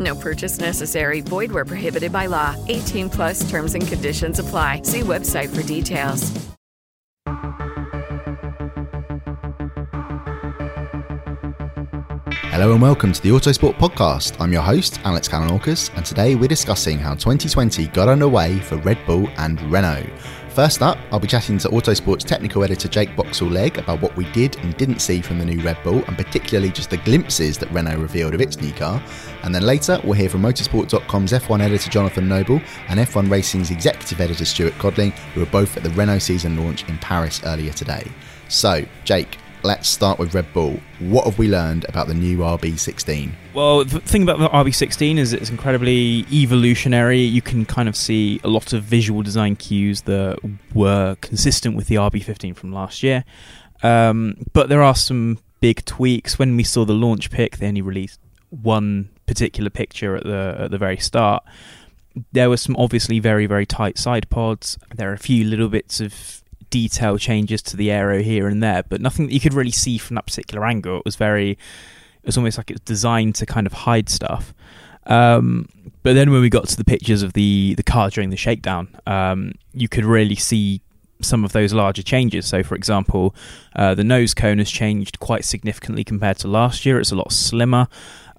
No purchase necessary. Void where prohibited by law. 18 plus terms and conditions apply. See website for details. Hello and welcome to the Autosport Podcast. I'm your host, Alex Kalinauckas, and today we're discussing how 2020 got underway for Red Bull and Renault. First up, I'll be chatting to Autosport's technical editor Jake Boxall-Legge about what we did and didn't see from the new Red Bull, and particularly just the glimpses that Renault revealed of its new car. And then later, we'll hear from Motorsport.com's F1 editor Jonathan Noble and F1 Racing's executive editor Stuart Codling, who were both at the Renault season launch in Paris earlier today. So, Jake, let's start with Red Bull. What have we learned about the new RB16? Well, the thing about the RB16 is it's incredibly evolutionary. You can kind of see a lot of visual design cues that were consistent with the RB15 from last year. Um, but there are some big tweaks. When we saw the launch pic, they only released one particular picture at the at the very start. There were some obviously very very tight side pods. There are a few little bits of detail changes to the aero here and there, but nothing that you could really see from that particular angle. It was very, it was almost like it was designed to kind of hide stuff. Um, but then when we got to the pictures of the the car during the shakedown, um, you could really see some of those larger changes. So, for example, uh, the nose cone has changed quite significantly compared to last year. It's a lot slimmer.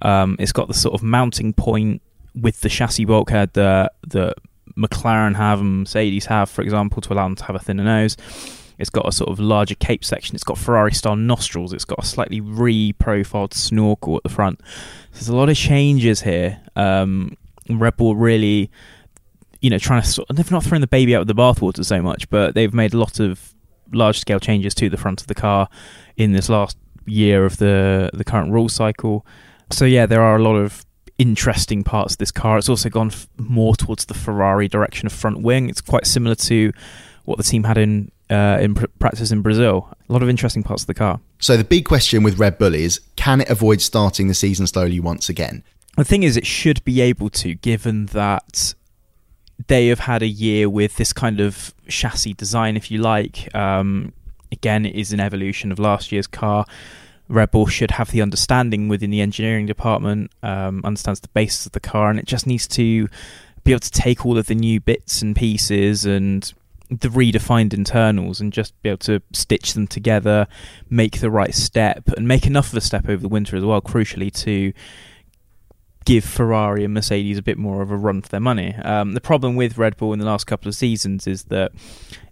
Um, it's got the sort of mounting point with the chassis bulkhead that that McLaren have and Mercedes have, for example, to allow them to have a thinner nose. It's got a sort of larger cape section. It's got Ferrari style nostrils. It's got a slightly re profiled snorkel at the front. There's a lot of changes here. Um, Red Bull really, you know, trying to sort of, they've not thrown the baby out with the bathwater so much, but they've made a lot of large scale changes to the front of the car in this last year of the the current rule cycle. So yeah, there are a lot of interesting parts of this car. It's also gone f- more towards the Ferrari direction of front wing. It's quite similar to what the team had in uh, in pr- practice in Brazil. A lot of interesting parts of the car. So the big question with Red Bull is, can it avoid starting the season slowly once again? The thing is, it should be able to, given that they have had a year with this kind of chassis design, if you like. Um, again, it is an evolution of last year's car. Red Bull should have the understanding within the engineering department, um, understands the basis of the car, and it just needs to be able to take all of the new bits and pieces and the redefined internals and just be able to stitch them together, make the right step, and make enough of a step over the winter as well, crucially, to give Ferrari and Mercedes a bit more of a run for their money. Um, the problem with Red Bull in the last couple of seasons is that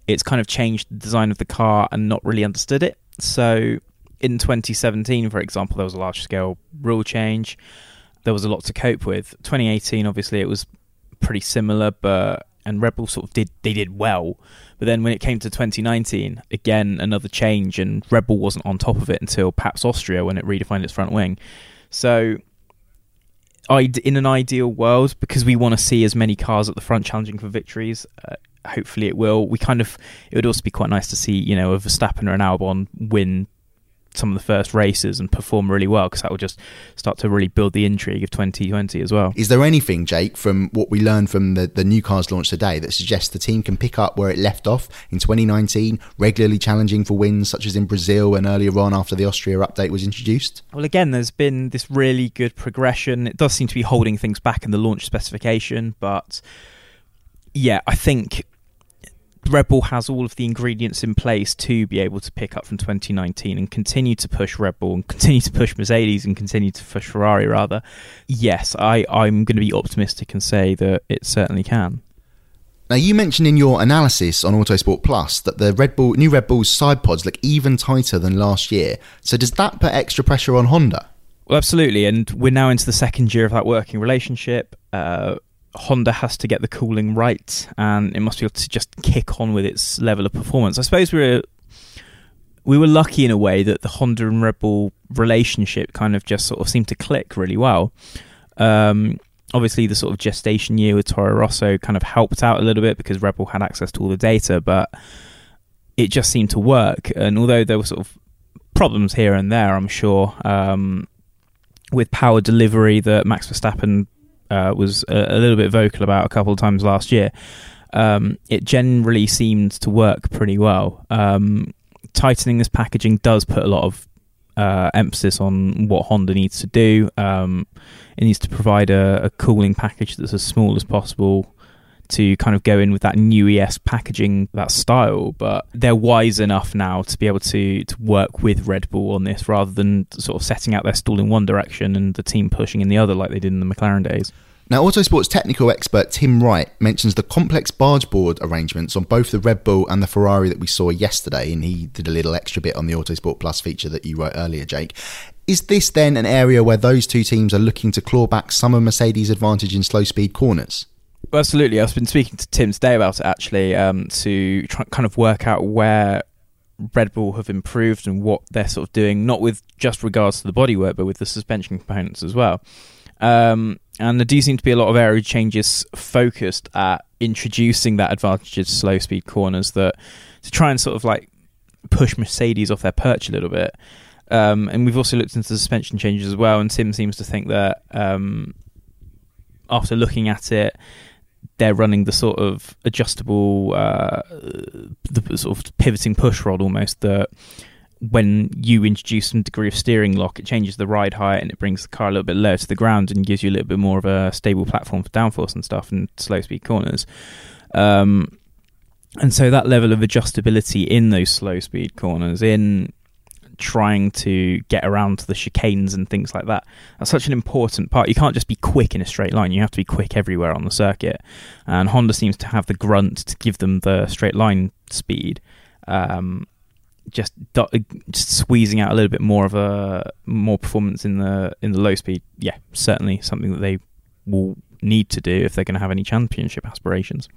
it's kind of changed the design of the car and not really understood it. So in 2017, for example, there was a large scale rule change. There was a lot to cope with. 2018, obviously, it was pretty similar, but and Red Bull sort of did they did well. But then when it came to 2019, again another change, and Red Bull wasn't on top of it until perhaps Austria when it redefined its front wing. So, I in an ideal world, because we want to see as many cars at the front challenging for victories. Uh, hopefully it will. We kind of it would also be quite nice to see you know a Verstappen or an Albon win some of the first races and perform really well because that will just start to really build the intrigue of 2020 as well. Is there anything, Jake, from what we learned from the, the new cars launch today that suggests the team can pick up where it left off in 2019, regularly challenging for wins such as in Brazil and earlier on after the Austria update was introduced? Well, again, there's been this really good progression. It does seem to be holding things back in the launch specification, but yeah, I think Red Bull has all of the ingredients in place to be able to pick up from 2019 and continue to push Red Bull and continue to push Mercedes and continue to push Ferrari rather. Yes, I, I'm going to be optimistic and say that it certainly can. Now, you mentioned in your analysis on Autosport Plus that the Red Bull new Red Bull's side pods look even tighter than last year. So, does that put extra pressure on Honda? Well, absolutely, and we're now into the second year of that working relationship. Uh, Honda has to get the cooling right, and it must be able to just kick on with its level of performance. I suppose we were we were lucky in a way that the Honda and Red Bull relationship kind of just sort of seemed to click really well. Um, obviously, the sort of gestation year with Toro Rosso kind of helped out a little bit because Red Bull had access to all the data, but it just seemed to work. And although there were sort of problems here and there, I'm sure. Um, with power delivery that Max Verstappen uh, was a, a, little bit vocal about a couple of times last year, um, it generally seemed to work pretty well. Um, tightening this packaging does put a lot of uh, emphasis on what Honda needs to do. Um, it needs to provide a, a, cooling package that's as small as possible to kind of go in with that new ES packaging, that style. But they're wise enough now to be able to to work with Red Bull on this rather than sort of setting out their stall in one direction and the team pushing in the other like they did in the McLaren days. Now, Autosport's technical expert Tim Wright mentions the complex barge board arrangements on both the Red Bull and the Ferrari that we saw yesterday, and he did a little extra bit on the Autosport Plus feature that you wrote earlier, Jake. Is this then an area where those two teams are looking to claw back some of Mercedes' advantage in slow speed corners? Absolutely. I've been speaking to Tim today about it actually um, to try, kind of work out where Red Bull have improved and what they're sort of doing, not with just regards to the bodywork, but with the suspension components as well. Um, and there do seem to be a lot of area changes focused at introducing that advantage of slow speed corners that to try and sort of like push Mercedes off their perch a little bit. Um, and we've also looked into suspension changes as well. And Tim seems to think that um, after looking at it, they're running the sort of adjustable, uh, the sort of pivoting push rod almost that when you introduce some degree of steering lock, it changes the ride height and it brings the car a little bit lower to the ground and gives you a little bit more of a stable platform for downforce and stuff and slow speed corners. Um, and so that level of adjustability in those slow speed corners, in trying to get around to the chicanes and things like that, that's such an important part. You can't just be quick in a straight line, you have to be quick everywhere on the circuit. And Honda seems to have the grunt to give them the straight line speed. Um, just just squeezing out a little bit more of a more performance in the in the low speed. Yeah, certainly something that they will need to do if they're going to have any championship aspirations.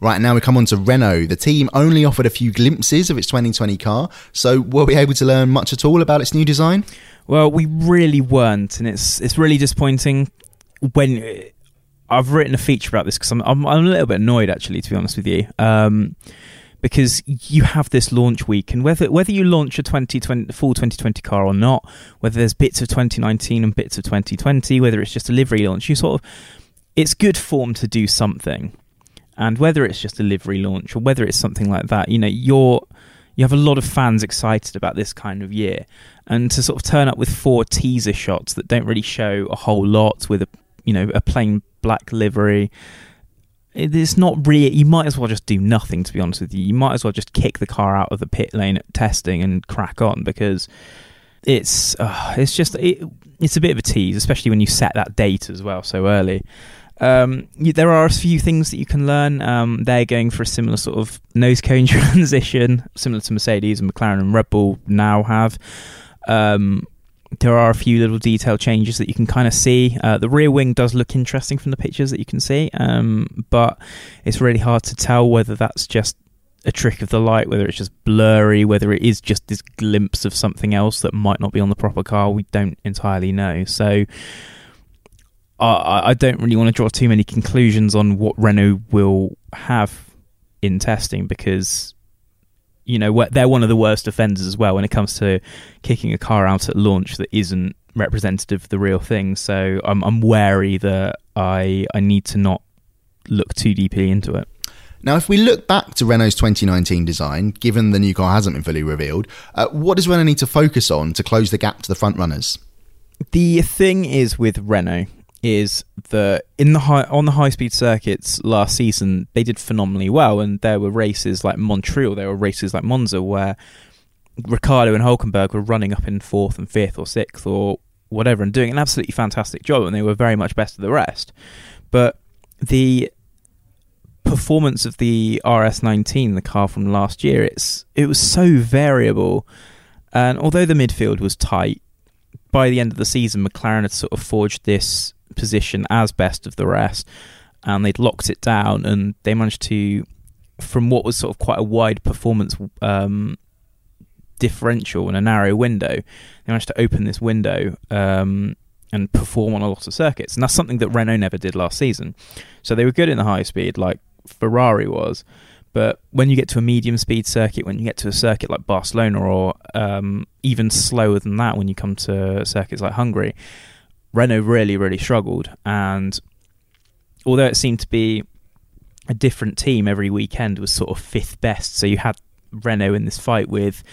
Right, now we come on to Renault. The team only offered a few glimpses of its 2020 car, so were we able to learn much at all about its new design? Well, we really weren't, and it's it's really disappointing when I've written a feature about this because I'm, I'm, I'm a little bit annoyed actually, to be honest with you. Um, because you have this launch week, and whether whether you launch a 2020 full 2020 car or not, whether there's bits of 2019 and bits of 2020, whether it's just a livery launch, you sort of it's good form to do something, and whether it's just a livery launch or whether it's something like that, you know, you're you have a lot of fans excited about this kind of year, and to sort of turn up with four teaser shots that don't really show a whole lot with a you know a plain black livery it's not really. You might as well just do nothing. To be honest with you, you might as well just kick the car out of the pit lane at testing and crack on because it's uh, it's just it, it's a bit of a tease, especially when you set that date as well so early. Um, you, there are a few things that you can learn. Um, they're going for a similar sort of nose cone transition, similar to Mercedes and McLaren and Red Bull now have. Um, there are a few little detail changes that you can kind of see. Uh, the rear wing does look interesting from the pictures that you can see, um, but it's really hard to tell whether that's just a trick of the light, whether it's just blurry, whether it is just this glimpse of something else that might not be on the proper car. We don't entirely know. So I, I don't really want to draw too many conclusions on what Renault will have in testing because you know they're one of the worst offenders as well when it comes to kicking a car out at launch that isn't representative of the real thing. So I'm I'm wary that I I need to not look too deeply into it. Now, if we look back to Renault's 2019 design, given the new car hasn't been fully revealed, uh, what does Renault need to focus on to close the gap to the front runners? The thing is with Renault is that in the high, on the high speed circuits last season they did phenomenally well, and there were races like Montreal, there were races like Monza where Ricciardo and Hulkenberg were running up in fourth and fifth or sixth or whatever and doing an absolutely fantastic job, and they were very much best of the rest. But the performance of the RS19, the car from last year, it's it was so variable, and although the midfield was tight, by the end of the season, McLaren had sort of forged this position as best of the rest, and they'd locked it down, and they managed to, from what was sort of quite a wide performance um, differential in a narrow window, they managed to open this window um, and perform on a lot of circuits, and that's something that Renault never did last season. So they were good in the high speed, like Ferrari was. But when you get to a medium speed circuit, when you get to a circuit like Barcelona, or um, even slower than that, when you come to circuits like Hungary, Renault really, really struggled. And although it seemed to be a different team every weekend, was sort of fifth best. So you had Renault in this fight with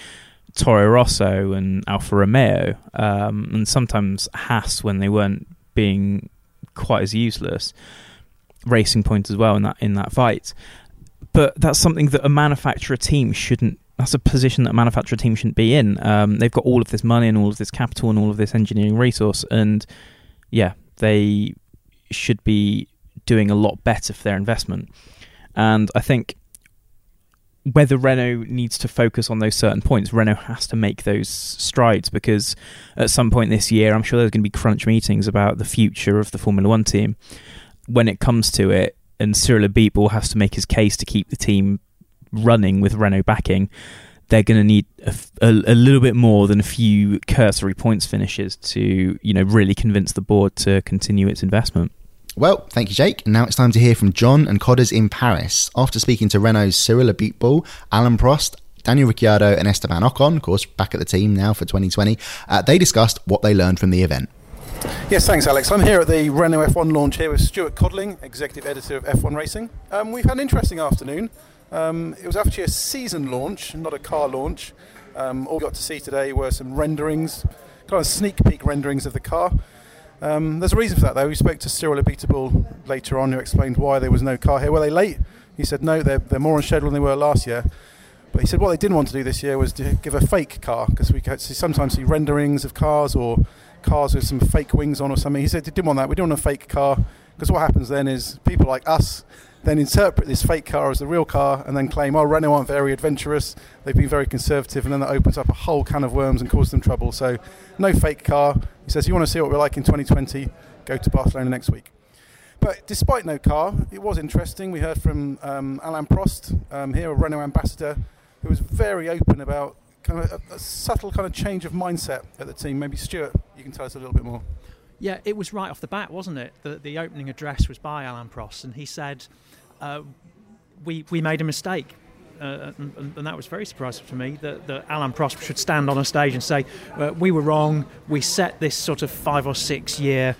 Toro Rosso and Alfa Romeo, um, and sometimes Haas when they weren't being quite as useless. Racing Point as well in that in that fight, but that's something that a manufacturer team shouldn't that's a position that a manufacturer team shouldn't be in. Um, they've got all of this money and all of this capital and all of this engineering resource, and yeah, they should be doing a lot better for their investment. And I think whether Renault needs to focus on those certain points, Renault has to make those strides because at some point this year, I'm sure there's going to be crunch meetings about the future of the Formula One team. When it comes to it, and Cyril Abiteboul has to make his case to keep the team running with Renault backing, they're going to need a, a, a, little bit more than a few cursory points finishes to, you know, really convince the board to continue its investment. Well, thank you, Jake. Now it's time to hear from John and Codders in Paris. After speaking to Renault's Cyril Abiteboul, Alain Prost, Daniel Ricciardo, and Esteban Ocon, of course, back at the team now for 2020, uh, they discussed what they learned from the event. Yes, thanks, Alex. I'm here at the Renault F1 launch here with Stuart Codling, executive editor of F1 Racing. Um, we've had an interesting afternoon. Um, it was actually a season launch, not a car launch. Um, all we got to see today were some renderings, kind of sneak peek renderings of the car. Um, there's a reason for that, though. We spoke to Cyril Abiteboul later on, who explained why there was no car here. Were they late? He said no, they're, they're more on schedule than they were last year. But he said what they didn't want to do this year was to give a fake car because we sometimes see renderings of cars or cars with some fake wings on or something. He said they didn't want that. We didn't want a fake car because what happens then is people like us then interpret this fake car as the real car and then claim, oh, Renault aren't very adventurous, they've been very conservative, and then that opens up a whole can of worms and causes them trouble. So, no fake car. He says, you want to see what we're like in 2020, go to Barcelona next week. But despite no car, it was interesting. We heard from um, Alain Prost um, here, a Renault ambassador, who was very open about kind of a, a subtle kind of change of mindset at the team. Maybe Stuart, you can tell us a little bit more. Yeah, it was right off the bat, wasn't it? The, the opening address was by Alain Prost, and he said, uh, we, we made a mistake. Uh, and, and, that was very surprising to me that, that Alain Prost should stand on a stage and say, uh, "We were wrong. We set this sort of five or six year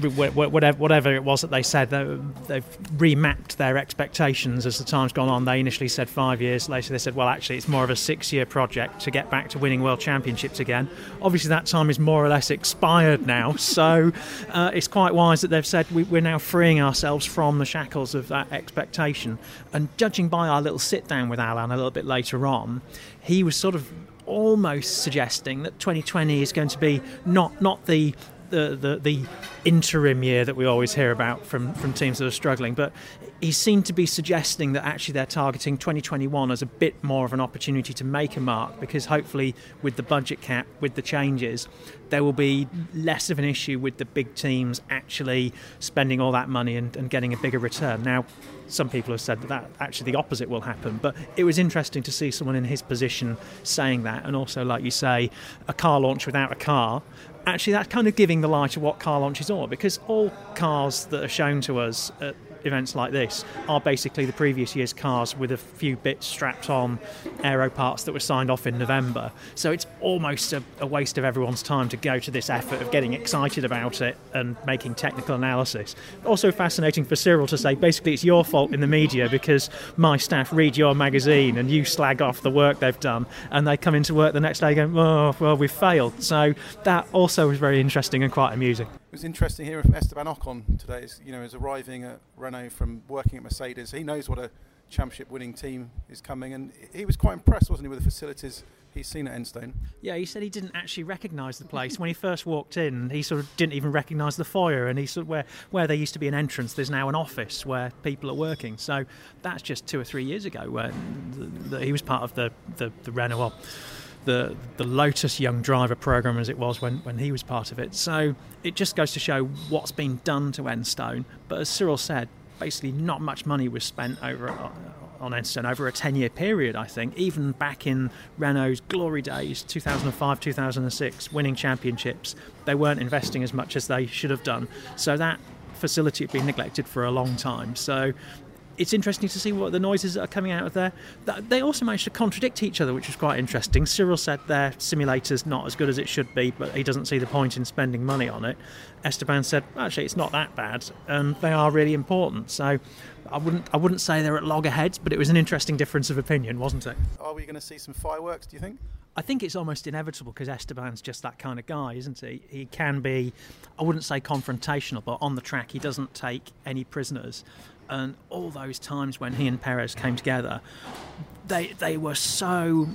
whatever, whatever it was that they said, they've remapped their expectations as the time's gone on. They initially said five years, later they said, well, actually, it's more of a six year project to get back to winning world championships again. Obviously, that time is more or less expired now, so uh, it's quite wise that they've said we, we're now freeing ourselves from the shackles of that expectation. And judging by our little sit down with Alain a little bit later on, he was sort of almost suggesting that 2020 is going to be not not the the, the, the interim year that we always hear about from, from teams that are struggling. But he seemed to be suggesting that actually they're targeting 2021 as a bit more of an opportunity to make a mark because hopefully with the budget cap, with the changes, there will be less of an issue with the big teams actually spending all that money and, and getting a bigger return. Now, some people have said that, that actually the opposite will happen, but it was interesting to see someone in his position saying that, and also, like you say, a car launch without a car actually that's kind of giving the lie to what car launches are because all cars that are shown to us at events like this are basically the previous year's cars with a few bits strapped on aero parts that were signed off in November. So it's almost a, a, waste of everyone's time to go to this effort of getting excited about it and making technical analysis. Also fascinating for Cyril to say basically it's your fault in the media because my staff read your magazine and you slag off the work they've done and they come into work the next day going, oh, well, we've failed. So that also was very interesting and quite amusing. It was interesting hearing from Esteban Ocon today. You know, is arriving at Renault from working at Mercedes. He knows what a championship-winning team is coming, and he was quite impressed, wasn't he, with the facilities he's seen at Enstone? Yeah, he said he didn't actually recognise the place when he first walked in. He sort of didn't even recognise the foyer, and he sort of where where there used to be an entrance, there's now an office where people are working. So that's just two or three years ago uh, where the, he was part of the the, the Renault the the Lotus Young Driver program as it was when, when he was part of it. So it just goes to show what's been done to Enstone. But as Cyril said, basically not much money was spent over uh, on Enstone over a 10 year period, I think. Even back in Renault's glory days, 2005, 2006, winning championships, they weren't investing as much as they should have done. So that facility had been neglected for a long time. So it's interesting to see what the noises that are coming out of there. They also managed to contradict each other, which was quite interesting. Cyril said their simulator's not as good as it should be, but he doesn't see the point in spending money on it. Esteban said, actually, it's not that bad, and they are really important. So I wouldn't, I wouldn't say they're at loggerheads, but it was an interesting difference of opinion, wasn't it? Are we going to see some fireworks? Do you think? I think it's almost inevitable because Esteban's just that kind of guy, isn't he? He can be, I wouldn't say confrontational, but on the track he doesn't take any prisoners and all those times when he and Perez came together, they they were so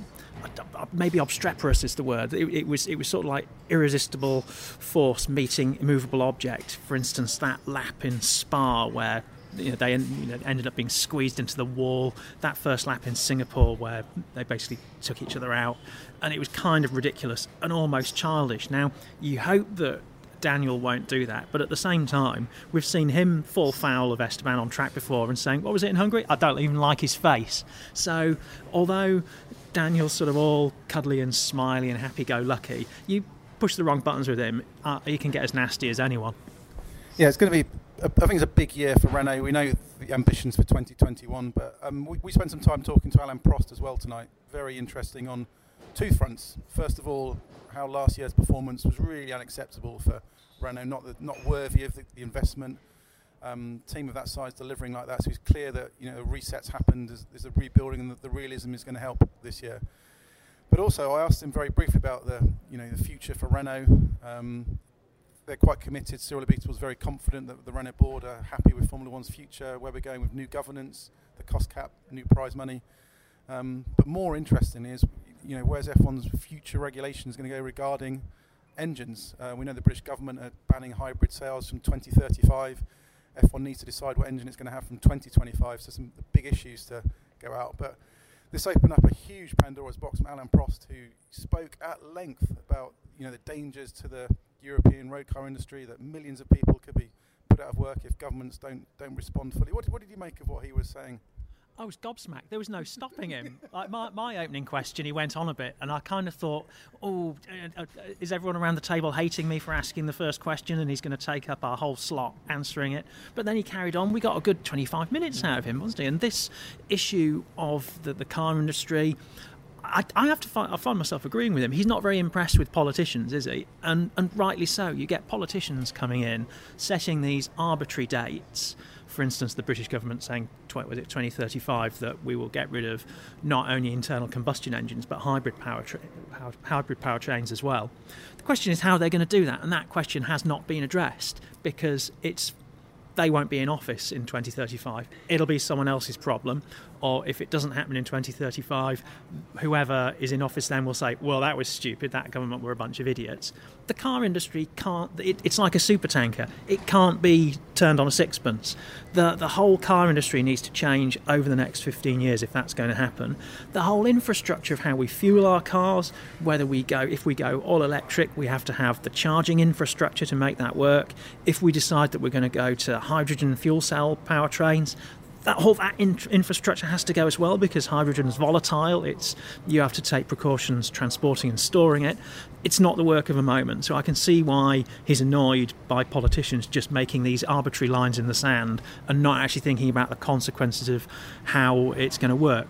maybe obstreperous is the word. It, it, was it was sort of like irresistible force meeting immovable object. For instance, that lap in Spa where you know, they you know, ended up being squeezed into the wall. That first lap in Singapore where they basically took each other out, and it was kind of ridiculous and almost childish. Now you hope that Daniel won't do that. But at the same time, we've seen him fall foul of Esteban on track before and saying, What was it in Hungary? I don't even like his face. So, although Daniel's sort of all cuddly and smiley and happy go lucky, you push the wrong buttons with him, uh, he can get as nasty as anyone. Yeah, it's going to be. I think it's a big year for Renault. We know the ambitions for 2021, but um, we, we spent some time talking to Alain Prost as well tonight. Very interesting on two fronts. First of all, how last year's performance was really unacceptable for Renault, not the, not worthy of the, the investment. Um, team of that size delivering like that, so it's clear that you know resets happened. There's, there's a rebuilding, and that the realism is going to help this year. But also, I asked him very briefly about the you know the future for Renault. Um, they're quite committed. Cyril Abiteboul was very confident that the Renault board are happy with Formula One's future, where we're going with new governance, the cost cap, new prize money. Um, but more interesting is you know, where's F1's future regulations going to go regarding engines? Uh, we know the British government are banning hybrid sales from 2035. F1 needs to decide what engine it's going to have from 2025. So some big issues to go out. But this opened up a huge Pandora's box from Alain Prost, who spoke at length about you know the dangers to the European road car industry, that millions of people could be put out of work if governments don't don't respond fully. What, what did you make of what he was saying? I was gobsmacked. There was no stopping him. like my, my opening question, he went on a bit, and I kind of thought, oh, uh, uh, is everyone around the table hating me for asking the first question, and he's going to take up our whole slot answering it? But then he carried on. We got a good 25 minutes out of him, wasn't he? And this issue of the, the car industry, I, I, have to find, I find myself agreeing with him. He's not very impressed with politicians, is he? And and rightly so. You get politicians coming in, setting these arbitrary dates for instance, the British government saying, was it 2035, that we will get rid of not only internal combustion engines but hybrid power tra- hybrid powertrains as well. The question is how they're going to do that, and that question has not been addressed because it's they won't be in office in 2035. It'll be someone else's problem, or if it doesn't happen in 2035, whoever is in office then will say, well, that was stupid, that government were a bunch of idiots. The car industry can't, it, it's like a supertanker, it can't be turned on a sixpence. The, the whole car industry needs to change over the next 15 years if that's going to happen. The whole infrastructure of how we fuel our cars, whether we go, if we go all electric, we have to have the charging infrastructure to make that work. If we decide that we're going to go to hydrogen fuel cell powertrains, that whole that in- infrastructure has to go as well because hydrogen is volatile. It's you have to take precautions transporting and storing it. It's not the work of a moment. So I can see why he's annoyed by politicians just making these arbitrary lines in the sand and not actually thinking about the consequences of how it's going to work.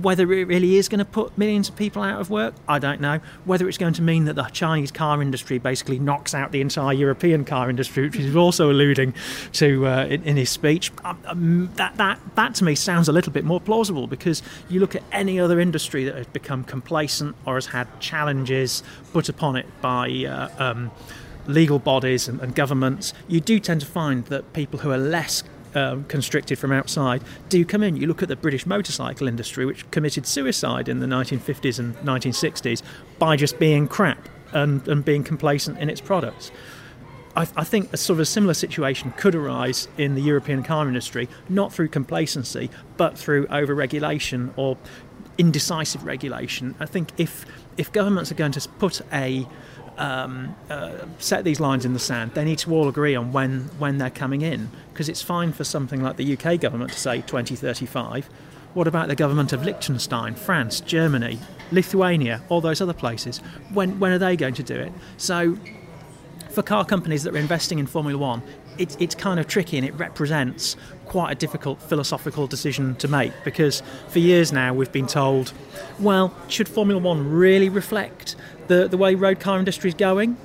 Whether it really is going to put millions of people out of work, I don't know. Whether it's going to mean that the Chinese car industry basically knocks out the entire European car industry, which he's also alluding to uh, in, in, his speech, um, um, that, that, that to me sounds a little bit more plausible because you look at any other industry that has become complacent or has had challenges put upon it by uh, um, legal bodies and, and, governments, you do tend to find that people who are less um, constricted from outside do come in. You look at the British motorcycle industry, which committed suicide in the 1950s and 1960s by just being crap and, and being complacent in its products. I, I, think a sort of a similar situation could arise in the European car industry, not through complacency, but through over-regulation or indecisive regulation. I think if if governments are going to put a um, uh, set these lines in the sand, they need to all agree on when when they're coming in. Because it's fine for something like the UK government to say 2035. What about the government of Liechtenstein, France, Germany, Lithuania, all those other places? When when are they going to do it? So for car companies that are investing in Formula One, it's, it's kind of tricky and it represents quite a difficult philosophical decision to make because for years now we've been told, well, should Formula One really reflect the, the way road car industry is going?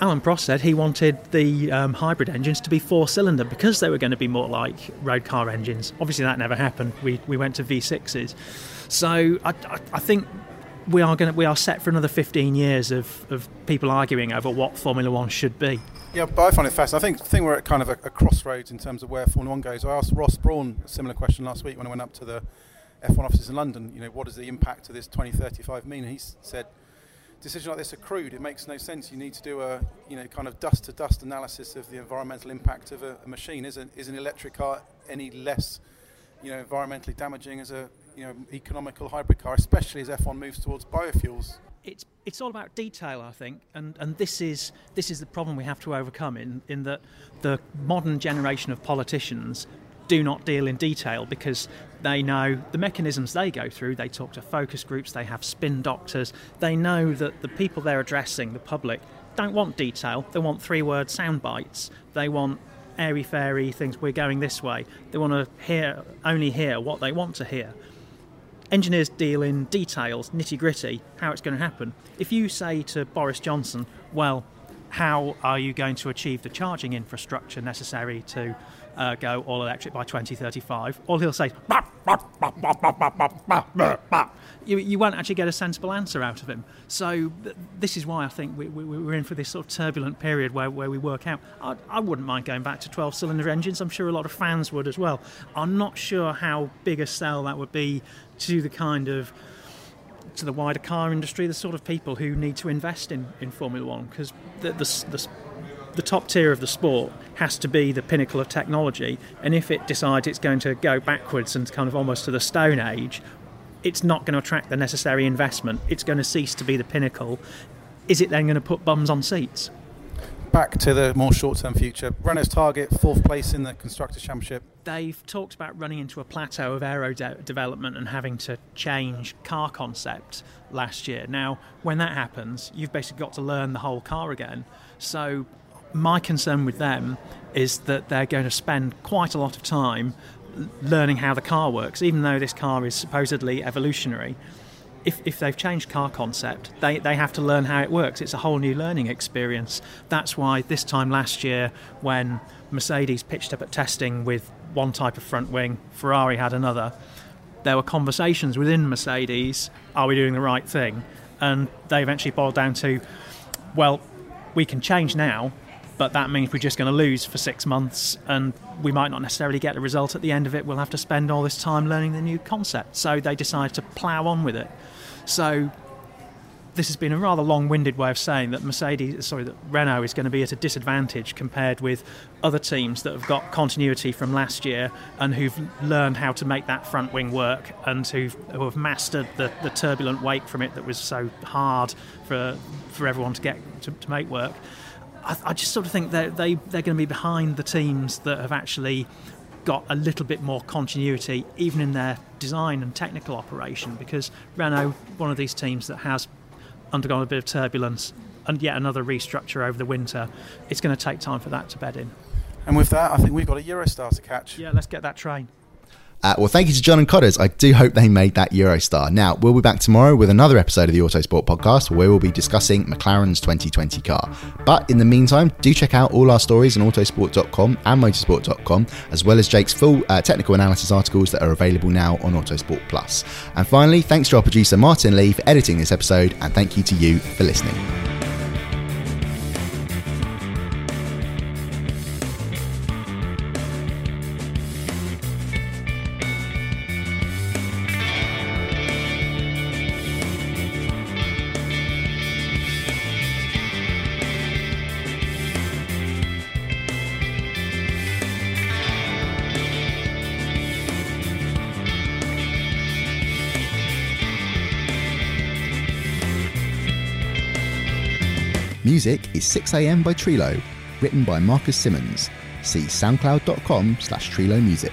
Alain Prost said he wanted the um, hybrid engines to be four cylinder because they were going to be more like road car engines. Obviously, that never happened. We, we went to V6s. So I, I, I think we are going to, we are set for another 15 years of, of people arguing over what Formula One should be. Yeah, but I find it fascinating. I think, think we're at kind of a, a, crossroads in terms of where Formula One goes. I asked Ross Brawn a similar question last week when I went up to the F1 offices in London. You know, what does the impact of this 2035 mean? He said, decisions like this are crude. It makes no sense. You need to do a, you know, kind of dust to dust analysis of the environmental impact of a, a machine. Is, a, is an electric car any less, you know, environmentally damaging as a, you know, economical hybrid car, especially as F1 moves towards biofuels? it's it's all about detail, I think, and and this is this is the problem we have to overcome in in that the modern generation of politicians do not deal in detail because they know the mechanisms they go through. They talk to focus groups, they have spin doctors. They know that the people they're addressing, the public, don't want detail. They want three-word sound bites. They want airy fairy things. We're going this way. They want to hear only hear what they want to hear engineers deal in details, nitty gritty, how it's going to happen. If you say to Boris Johnson, well, how are you going to achieve the charging infrastructure necessary to uh, go all electric by 2035? All he'll say, you, you won't actually get a sensible answer out of him. So th- this is why I think we, we, we're in for this sort of turbulent period where, where we work out. I, I wouldn't mind going back to 12 cylinder engines. I'm sure a lot of fans would as well. I'm not sure how big a sell that would be to the kind of to the wider car industry, the sort of people who need to invest in, in Formula One, because the, the, the, the, top tier of the sport has to be the pinnacle of technology. And if it decides it's going to go backwards and kind of almost to the Stone Age, it's not going to attract the necessary investment. It's going to cease to be the pinnacle. Is it then going to put bums on seats? Back to the more short term future. Renault's target, fourth place in the Constructors' Championship. They've talked about running into a plateau of aero de- development and having to change car concept last year. Now, when that happens, you've basically got to learn the whole car again. So, my concern with them is that they're going to spend quite a lot of time learning how the car works, even though this car is supposedly evolutionary. If, if they've changed car concept, they, they have to learn how it works. It's a whole new learning experience. That's why this time last year, when Mercedes pitched up at testing with one type of front wing, Ferrari had another, there were conversations within Mercedes are we doing the right thing? And they eventually boiled down to, well, we can change now, but that means we're just going to lose for six months and we might not necessarily get the result at the end of it. We'll have to spend all this time learning the new concept. So they decided to plough on with it. So this has been a rather long-winded way of saying that Mercedes, sorry, that Renault is going to be at a disadvantage compared with other teams that have got continuity from last year and who've learned how to make that front wing work and who've, who have mastered the, the turbulent wake from it that was so hard for for everyone to get to, to make work. I, I, just sort of think that they they're going to be behind the teams that have actually got a little bit more continuity, even in their design and technical operation, because Renault, one of these teams that has undergone a bit of turbulence and yet another restructure over the winter, it's going to take time for that to bed in. And with that, I think we've got a Eurostar to catch. Yeah, let's get that train. Uh, well, thank you to John and Codders. I do hope they made that Eurostar. Now, we'll be back tomorrow with another episode of the Autosport podcast where we'll be discussing McLaren's 2020 car. But in the meantime, do check out all our stories on autosport.com and motorsport.com, as well as Jake's full uh, technical analysis articles that are available now on Autosport Plus. And finally, thanks to our producer Martin Lee for editing this episode, and thank you to you for listening. Music is 6am by Trilo, written by Marcus Simmons. See soundcloud.com slash Trilo Music.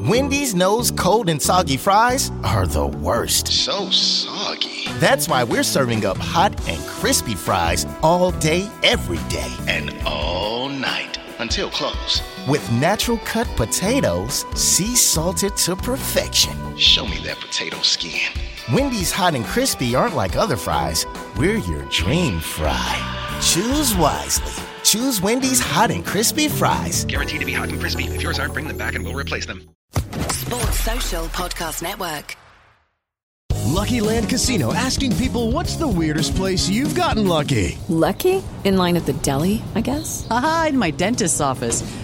Wendy's knows cold and soggy fries are the worst. So soggy. That's why we're serving up hot and crispy fries all day, every day. And all night until close. With natural cut potatoes, sea salted to perfection. Show me that potato skin. Wendy's hot and crispy aren't like other fries. We're your dream fry. Choose wisely. Choose Wendy's hot and crispy fries. Guaranteed to be hot and crispy. If yours aren't, bring them back and we'll replace them. Sports Social Podcast Network. Lucky Land Casino asking people what's the weirdest place you've gotten lucky? Lucky? In line at the deli, I guess? Aha, in my dentist's office.